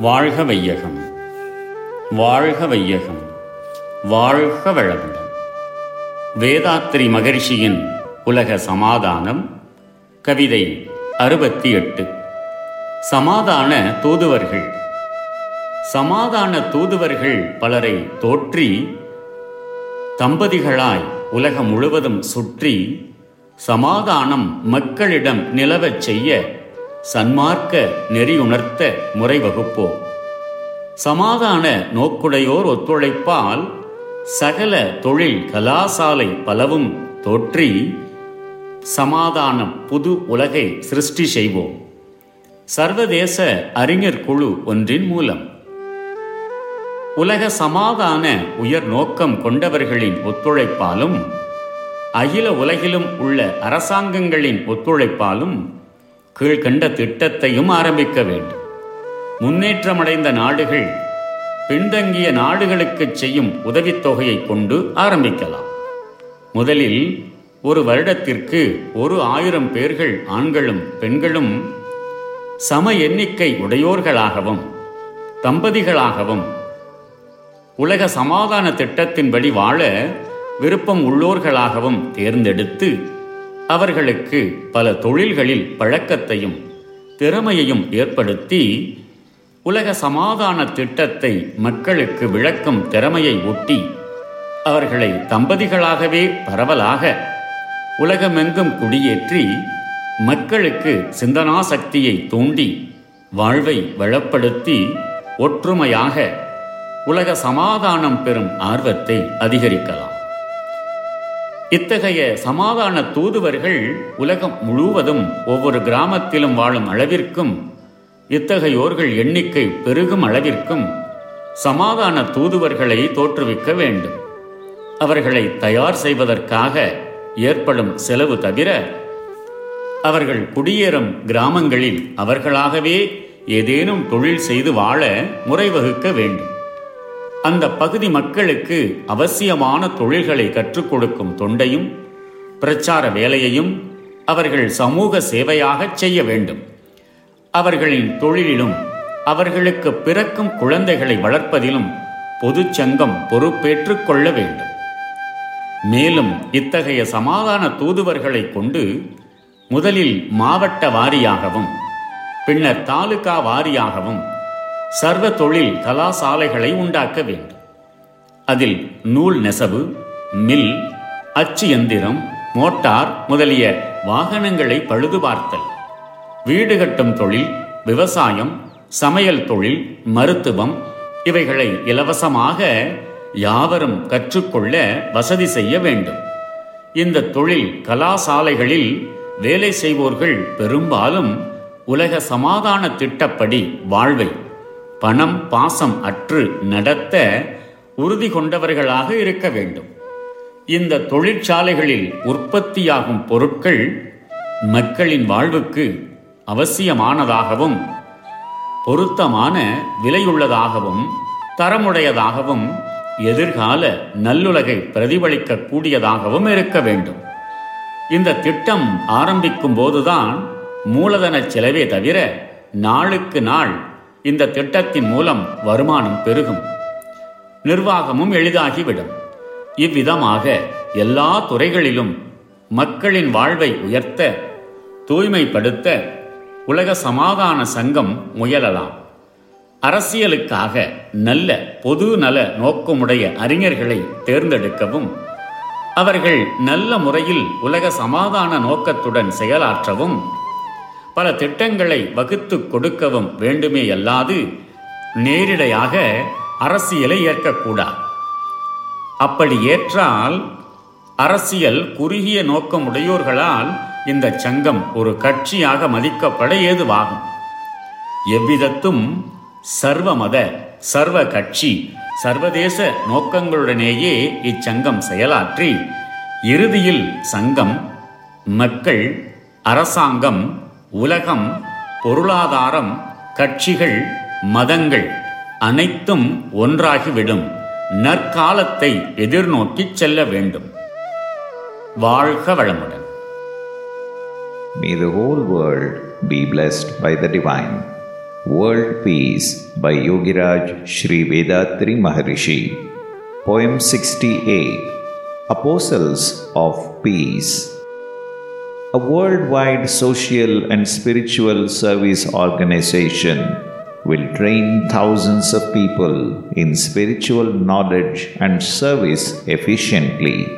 வாழ்க வையகம் வாழ்க வையகம் வாழ்க வளமுடன் வேதாத்திரி மகரிஷியின் உலக சமாதானம் கவிதை அறுபத்தி எட்டு சமாதான தூதுவர்கள். சமாதான தூதுவர்கள் பலரை தோற்றி தம்பதிகளாய் உலகம் முழுவதும் சுற்றி சமாதானம் மக்களிடம் நிலவச் செய்ய சன்மார்க்க நெறியுணர்த்த முறை வகுப்போம் சமாதான நோக்குடையோர் ஒத்துழைப்பால் சகல தொழில் கலாசாலை பலவும் தோற்றி சமாதானம் புது உலகை சிருஷ்டி செய்வோம் சர்வதேச அறிஞர் குழு ஒன்றின் மூலம். உலக சமாதான உயர் நோக்கம் கொண்டவர்களின் ஒத்துழைப்பாலும் அகில உலகிலும் உள்ள அரசாங்கங்களின் ஒத்துழைப்பாலும் கீழ்கண்ட திட்டத்தையும் ஆரம்பிக்க வேண்டும். முன்னேற்றமடைந்த நாடுகள் பின்தங்கிய நாடுகளுக்கு செய்யும் உதவித்தொகையை கொண்டு ஆரம்பிக்கலாம். முதலில் ஒரு வருடத்திற்கு ஒரு ஆயிரம் பேர்கள் ஆண்களும் பெண்களும் சம எண்ணிக்கை உடையோர்களாகவும் தம்பதிகளாகவும் உலக சமாதான திட்டத்தின்படி வாழ விருப்பம் உள்ளோர்களாகவும் தேர்ந்தெடுத்து அவர்களுக்கு பல தொழில்களில் பழக்கத்தையும் திறமையையும் ஏற்படுத்தி உலக சமாதான திட்டத்தை மக்களுக்கு விளக்கும் திறமையை ஒட்டி அவர்களை தம்பதிகளாகவே பரவலாக உலகமெங்கும் குடியேற்றி மக்களுக்கு சிந்தனா சக்தியை தூண்டி வாழ்வை வளப்படுத்தி ஒற்றுமையாக உலக சமாதானம் பெறும் ஆர்வத்தை அதிகரிக்கலாம். இத்தகைய சமாதான தூதுவர்கள் உலகம் முழுவதும் ஒவ்வொரு கிராமத்திலும் வாழும் அளவிற்கும் இத்தகையோர்கள் எண்ணிக்கை பெருகும் அளவிற்கும் சமாதான தூதுவர்களை தோற்றுவிக்க வேண்டும். அவர்களை தயார் செய்வதற்காக ஏற்படும் செலவு தவிர அவர்கள் குடியேறும் கிராமங்களில் அவர்களாகவே ஏதேனும் தொழில் செய்து வாழ முறை வகுக்க வேண்டும். அந்த பகுதி மக்களுக்கு அவசியமான தொழில்களை கற்றுக் கொடுக்கும் தொண்டையும் பிரச்சார வேலையையும் அவர்கள் சமூக சேவையாக செய்ய வேண்டும். அவர்களின் தொழிலிலும் அவர்களுக்கு பிறக்கும் குழந்தைகளை வளர்ப்பதிலும் பொதுச்சங்கம் பொறுப்பேற்றுக் கொள்ள வேண்டும். மேலும் இத்தகைய சமாதான தூதுவர்களை கொண்டு முதலில் மாவட்ட வாரியாகவும் பின்னர் தாலுகா வாரியாகவும் சர்வ தொழில் கலாசாலைகளை உண்டாக்க வேண்டும். அதில் நூல் நெசவு மில் அச்சு எந்திரம் மோட்டார் முதலிய வாகனங்களை பழுதுபார்த்தல். வீடு கட்டும் தொழில் விவசாயம் சமையல் தொழில் மருத்துவம் இவைகளை இலவசமாக யாவரும் கற்றுக்கொள்ள வசதி செய்ய வேண்டும். இந்த தொழில் கலாசாலைகளில் வேலை செய்வோர்கள் பெரும்பாலும் உலக சமாதான திட்டப்படி வாழ்வை பணம் பாசம் அற்று நடத்த உறுதி கொண்டவர்களாக இருக்க வேண்டும். இந்த தொழிற்சாலைகளில் உற்பத்தியாகும் பொருட்கள் மக்களின் வாழ்வுக்கு அவசியமானதாகவும் பொருத்தமான விலையுள்ளதாகவும் தரமுடையதாகவும் எதிர்கால நல்லுலகை பிரதிபலிக்க கூடியதாகவும் இருக்க வேண்டும். இந்த திட்டம் ஆரம்பிக்கும் போதுதான் மூலதன செலவே தவிர நாளுக்கு நாள் இந்த திட்டத்தின் மூலம் வருமானம் பெருகும். நிர்வாகமும் எளிதாகிவிடும். இவ்விதமாக எல்லா துறைகளிலும் மக்களின் வாழ்வை உயர்த்த தூய்மைப்படுத்த உலக சமாதான சங்கம் முயலலாம். அரசியலுக்காக நல்ல பொது நல நோக்கமுடைய அறிஞர்களை தேர்ந்தெடுக்கவும் அவர்கள் நல்ல முறையில் உலக சமாதான நோக்கத்துடன் செயலாற்றவும் பல திட்டங்களை வகுத்து கொடுக்கவும் வேண்டுமே அல்லாது நேரிடையாக அரசியலை ஏற்கக்கூடாது. அப்படி ஏற்றால் அரசியல் குறுகிய நோக்கமுடையோர்களால் இந்த சங்கம் ஒரு கட்சியாக மதிக்கப்பட ஏதுவாகும். எவ்விதத்தும் சர்வமத சர்வ கட்சி சர்வதேச நோக்கங்களுடனேயே இச்சங்கம் செயலாற்றி இறுதியில் சங்கம் மக்கள் அரசாங்கம் உலகம் பொருளாதாரம் கட்சிகள் மதங்கள் அனைத்தும் ஒன்றாகிவிடும் நற்காலத்தை எதிர்நோக்கி செல்ல வேண்டும் வாழ்க வளமுடன் May the whole world be blessed by the divine. World Peace by Yogiraj Sri Vedatri Maharishi. Poem 68 Apostles of Peace. A worldwide social and spiritual service organization will train thousands of people in spiritual knowledge and service efficiently.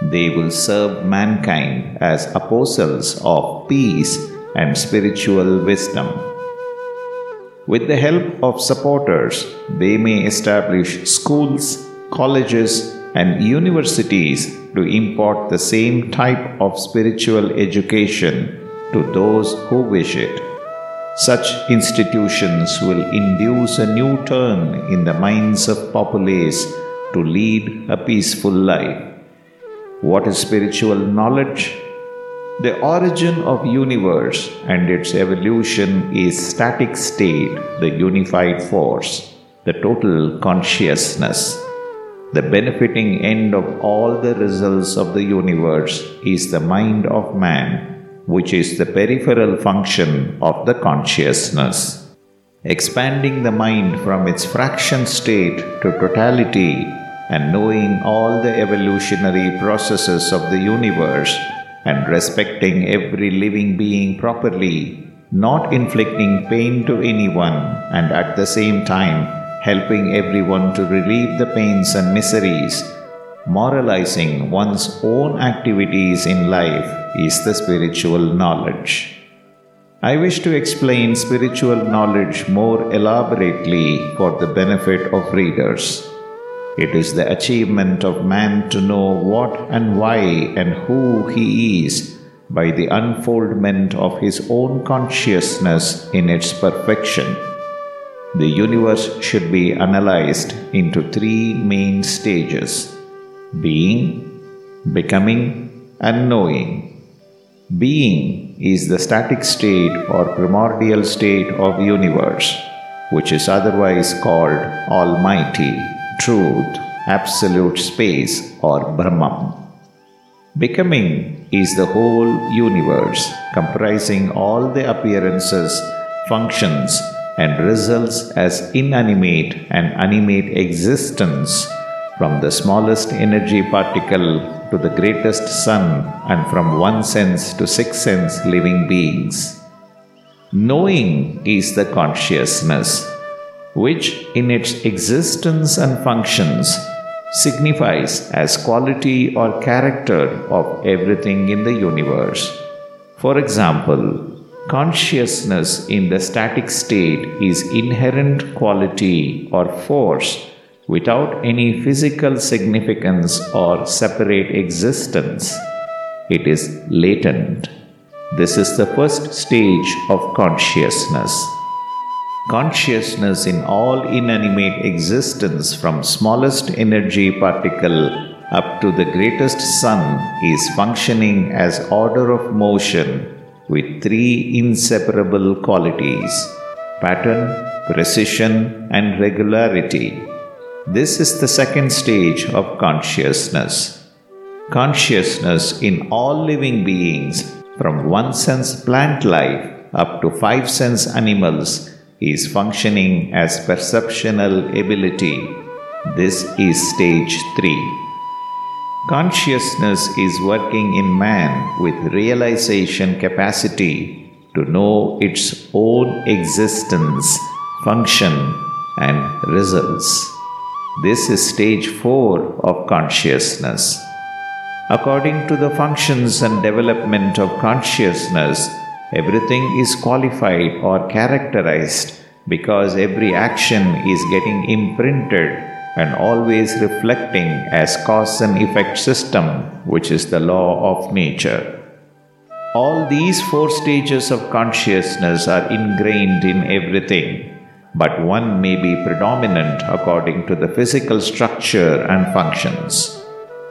They will serve mankind as apostles of peace and spiritual wisdom. With the help of supporters, they may establish schools, colleges, and universities to impart the same type of spiritual education to those who wish it. Such institutions will induce a new turn in the minds of populace to lead a peaceful life. What is spiritual knowledge? The origin of universe and its evolution is static state, the unified force, the total consciousness. The benefiting end of all the results of the universe is the mind of man, which is the peripheral function of the consciousness. Expanding the mind from its fraction state to totality and knowing all the evolutionary processes of the universe and respecting every living being properly, not inflicting pain to anyone, and at the same time helping everyone to relieve the pains and miseries, moralizing one's own activities in life is the spiritual knowledge. I wish to explain spiritual knowledge more elaborately for the benefit of readers. It is the achievement of man to know what and why and who he is by the unfoldment of his own consciousness in its perfection. The universe should be analyzed into three main stages being, becoming, and knowing. Being is the static state or primordial state of universe, which is otherwise called Almighty truth, absolute space, or Brahman. Becoming is the whole universe, comprising all the appearances, functions, and results as inanimate and animate existence, from the smallest energy particle to the greatest sun, and from one sense to six sense living beings. Knowing is the consciousness which in its existence and functions signifies as quality or character of everything in the universe. For example, consciousness in the static state is inherent quality or force without any physical significance or separate existence. It is latent. This is the first stage of consciousness. Consciousness in all inanimate existence, from smallest energy particle up to the greatest sun, is functioning as order of motion with three inseparable qualities pattern, precision, and regularity. This is the second stage of consciousness. Consciousness in all living beings, from one sense plant life up to five sense animals, is functioning as perceptual ability. This is stage 3. Consciousness is working in man with realization capacity to know its own existence, function, and results. This is stage 4 of consciousness. According to the functions and development of consciousness, Everything is qualified or characterized because every action is getting imprinted and always reflecting as cause and effect system, which is the law of nature. All these four stages of consciousness are ingrained in everything, but one may be predominant according to the physical structure and functions.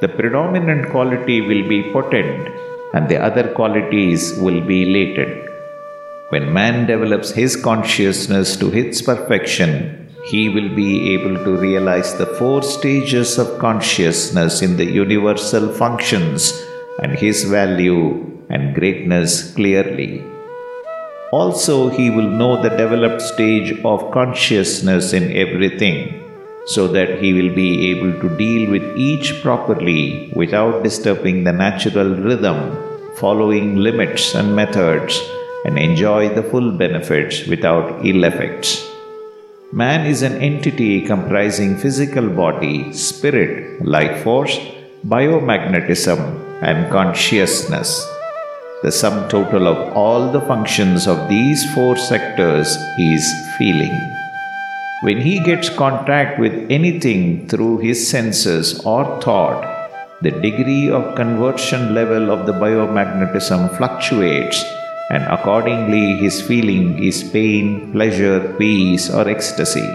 The predominant quality will be potent and the other qualities will be latent. When man develops his consciousness to its perfection, he will be able to realize the four stages of consciousness in the universal functions and his value and greatness clearly. Also, he will know the developed stage of consciousness in everything, so that he will be able to deal with each properly without disturbing the natural rhythm, following limits and methods, and enjoy the full benefits without ill effects. Man is an entity comprising physical body, spirit, life force, biomagnetism, and consciousness. The sum total of all the functions of these four sectors is feeling. When he gets contact with anything through his senses or thought, the degree of conversion level of the biomagnetism fluctuates, and accordingly his feeling is pain, pleasure, peace, or ecstasy.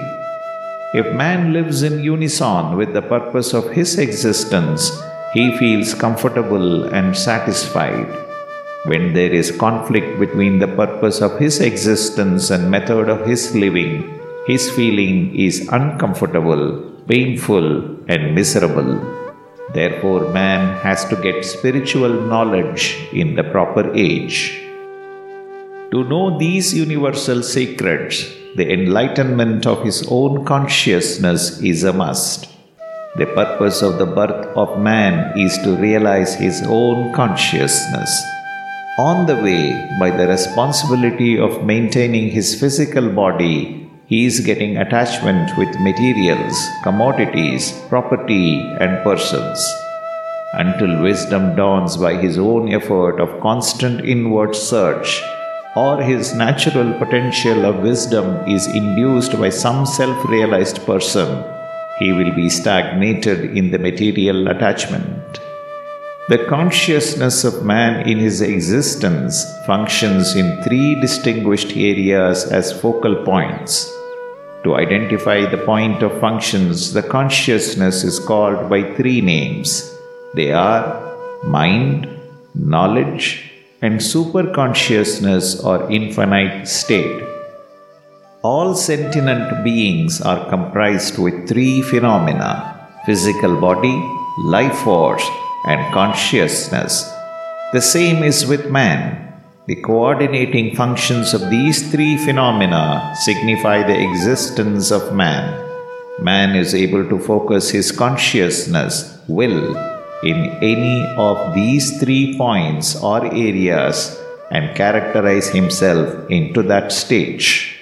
If man lives in unison with the purpose of his existence, he feels comfortable and satisfied. When there is conflict between the purpose of his existence and method of his living, his feeling is uncomfortable, painful, and miserable. Therefore, man has to get spiritual knowledge in the proper age. To know these universal secrets, the enlightenment of his own consciousness is a must. The purpose of the birth of man is to realize his own consciousness. On the way, by the responsibility of maintaining his physical body, he is getting attachment with materials, commodities, property, and persons. Until wisdom dawns by his own effort of constant inward search, or his natural potential of wisdom is induced by some self realized person, he will be stagnated in the material attachment. The consciousness of man in his existence functions in three distinguished areas as focal points. To identify the point of functions, the consciousness is called by three names. They are mind, knowledge, and superconsciousness or infinite state. All sentient beings are comprised with three phenomena physical body, life force, and consciousness. The same is with man. The coordinating functions of these three phenomena signify the existence of man. Man is able to focus his consciousness, will, in any of these three points or areas and characterize himself into that stage.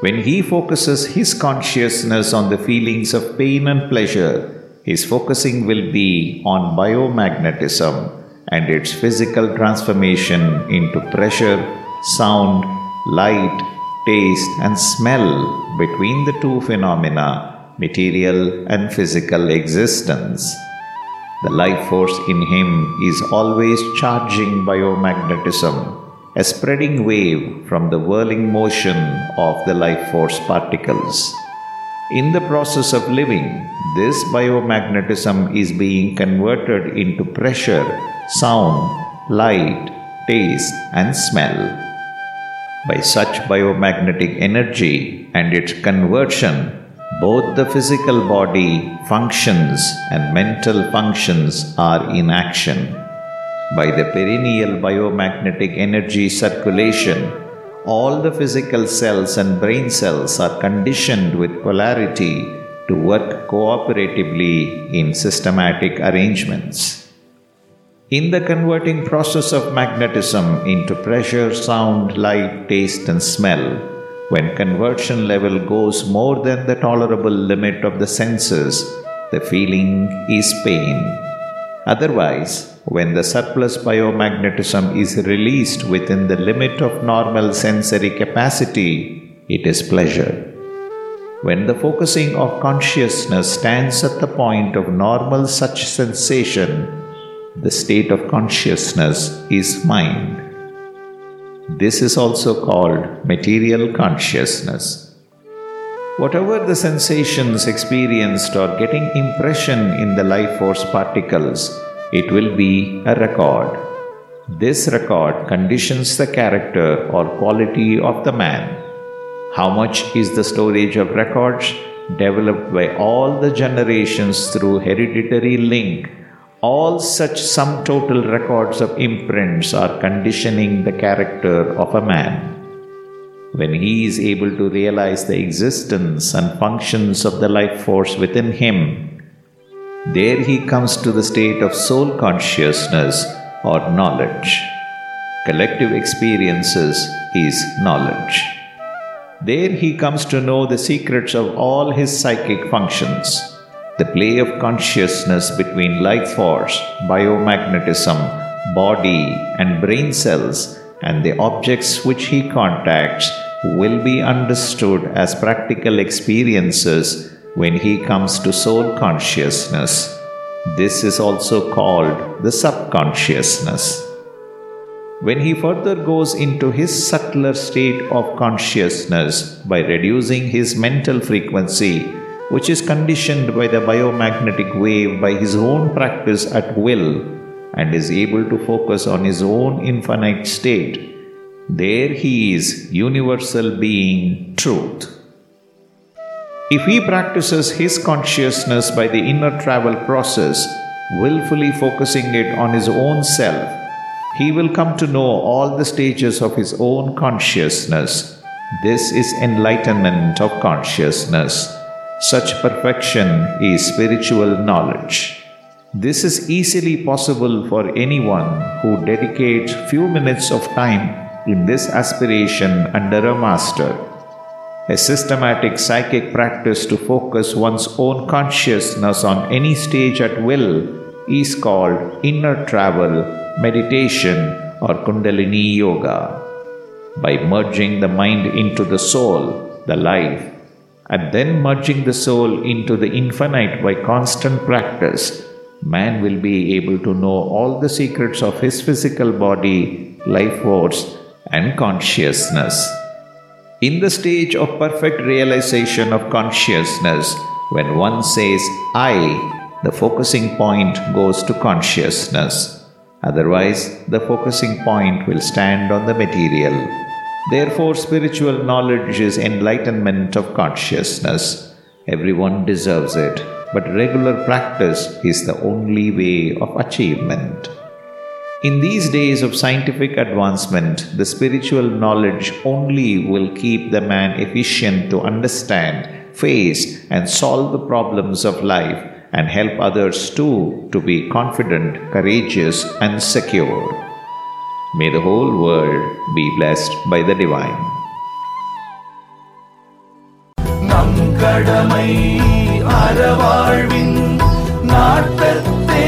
When he focuses his consciousness on the feelings of pain and pleasure, his focusing will be on biomagnetism and its physical transformation into pressure, sound, light, taste, and smell between the two phenomena, material and physical existence. The life force in him is always charging biomagnetism, a spreading wave from the whirling motion of the life force particles. In the process of living, this biomagnetism is being converted into pressure, sound, light, taste, and smell. By such biomagnetic energy and its conversion, both the physical body functions and mental functions are in action. By the perennial biomagnetic energy circulation, all the physical cells and brain cells are conditioned with polarity to work cooperatively in systematic arrangements. In the converting process of magnetism into pressure, sound, light, taste, and smell, when conversion level goes more than the tolerable limit of the senses, the feeling is pain. Otherwise, when the surplus biomagnetism is released within the limit of normal sensory capacity, it is pleasure. When the focusing of consciousness stands at the point of normal such sensation, the state of consciousness is mind. This is also called material consciousness. Whatever the sensations experienced or getting impression in the life force particles, it will be a record. This record conditions the character or quality of the man. How much is the storage of records developed by all the generations through hereditary link All such sum total records of imprints are conditioning the character of a man. When he is able to realize the existence and functions of the life force within him, there he comes to the state of soul consciousness or knowledge. Collective experiences is knowledge. There he comes to know the secrets of all his psychic functions. The play of consciousness between life force, biomagnetism, body, and brain cells, and the objects which he contacts will be understood as practical experiences when he comes to soul consciousness. This is also called the subconsciousness. When he further goes into his subtler state of consciousness by reducing his mental frequency, which is conditioned by the biomagnetic wave by his own practice at will, and is able to focus on his own infinite state, there he is universal being truth. If he practices his consciousness by the inner travel process, willfully focusing it on his own self, he will come to know all the stages of his own consciousness. This is enlightenment of consciousness. Such perfection is spiritual knowledge. This is easily possible for anyone who dedicates few minutes of time in this aspiration under a master. A systematic psychic practice to focus one's own consciousness on any stage at will is called inner travel meditation, or Kundalini Yoga. By merging the mind into the soul, the life, and then merging the soul into the infinite by constant practice, man will be able to know all the secrets of his physical body, life force, and consciousness. In the stage of perfect realization of consciousness, when one says I, the focusing point goes to consciousness. Otherwise, the focusing point will stand on the material. Therefore, spiritual knowledge is enlightenment of consciousness. Everyone deserves it, but regular practice is the only way of achievement. In these days of scientific advancement, the spiritual knowledge only will keep the man efficient to understand, face, and solve the problems of life and help others too to be confident, courageous, and secure. May the whole world be blessed by the divine. நம் கடமை அறவாழ்வின் நாட்டத்தே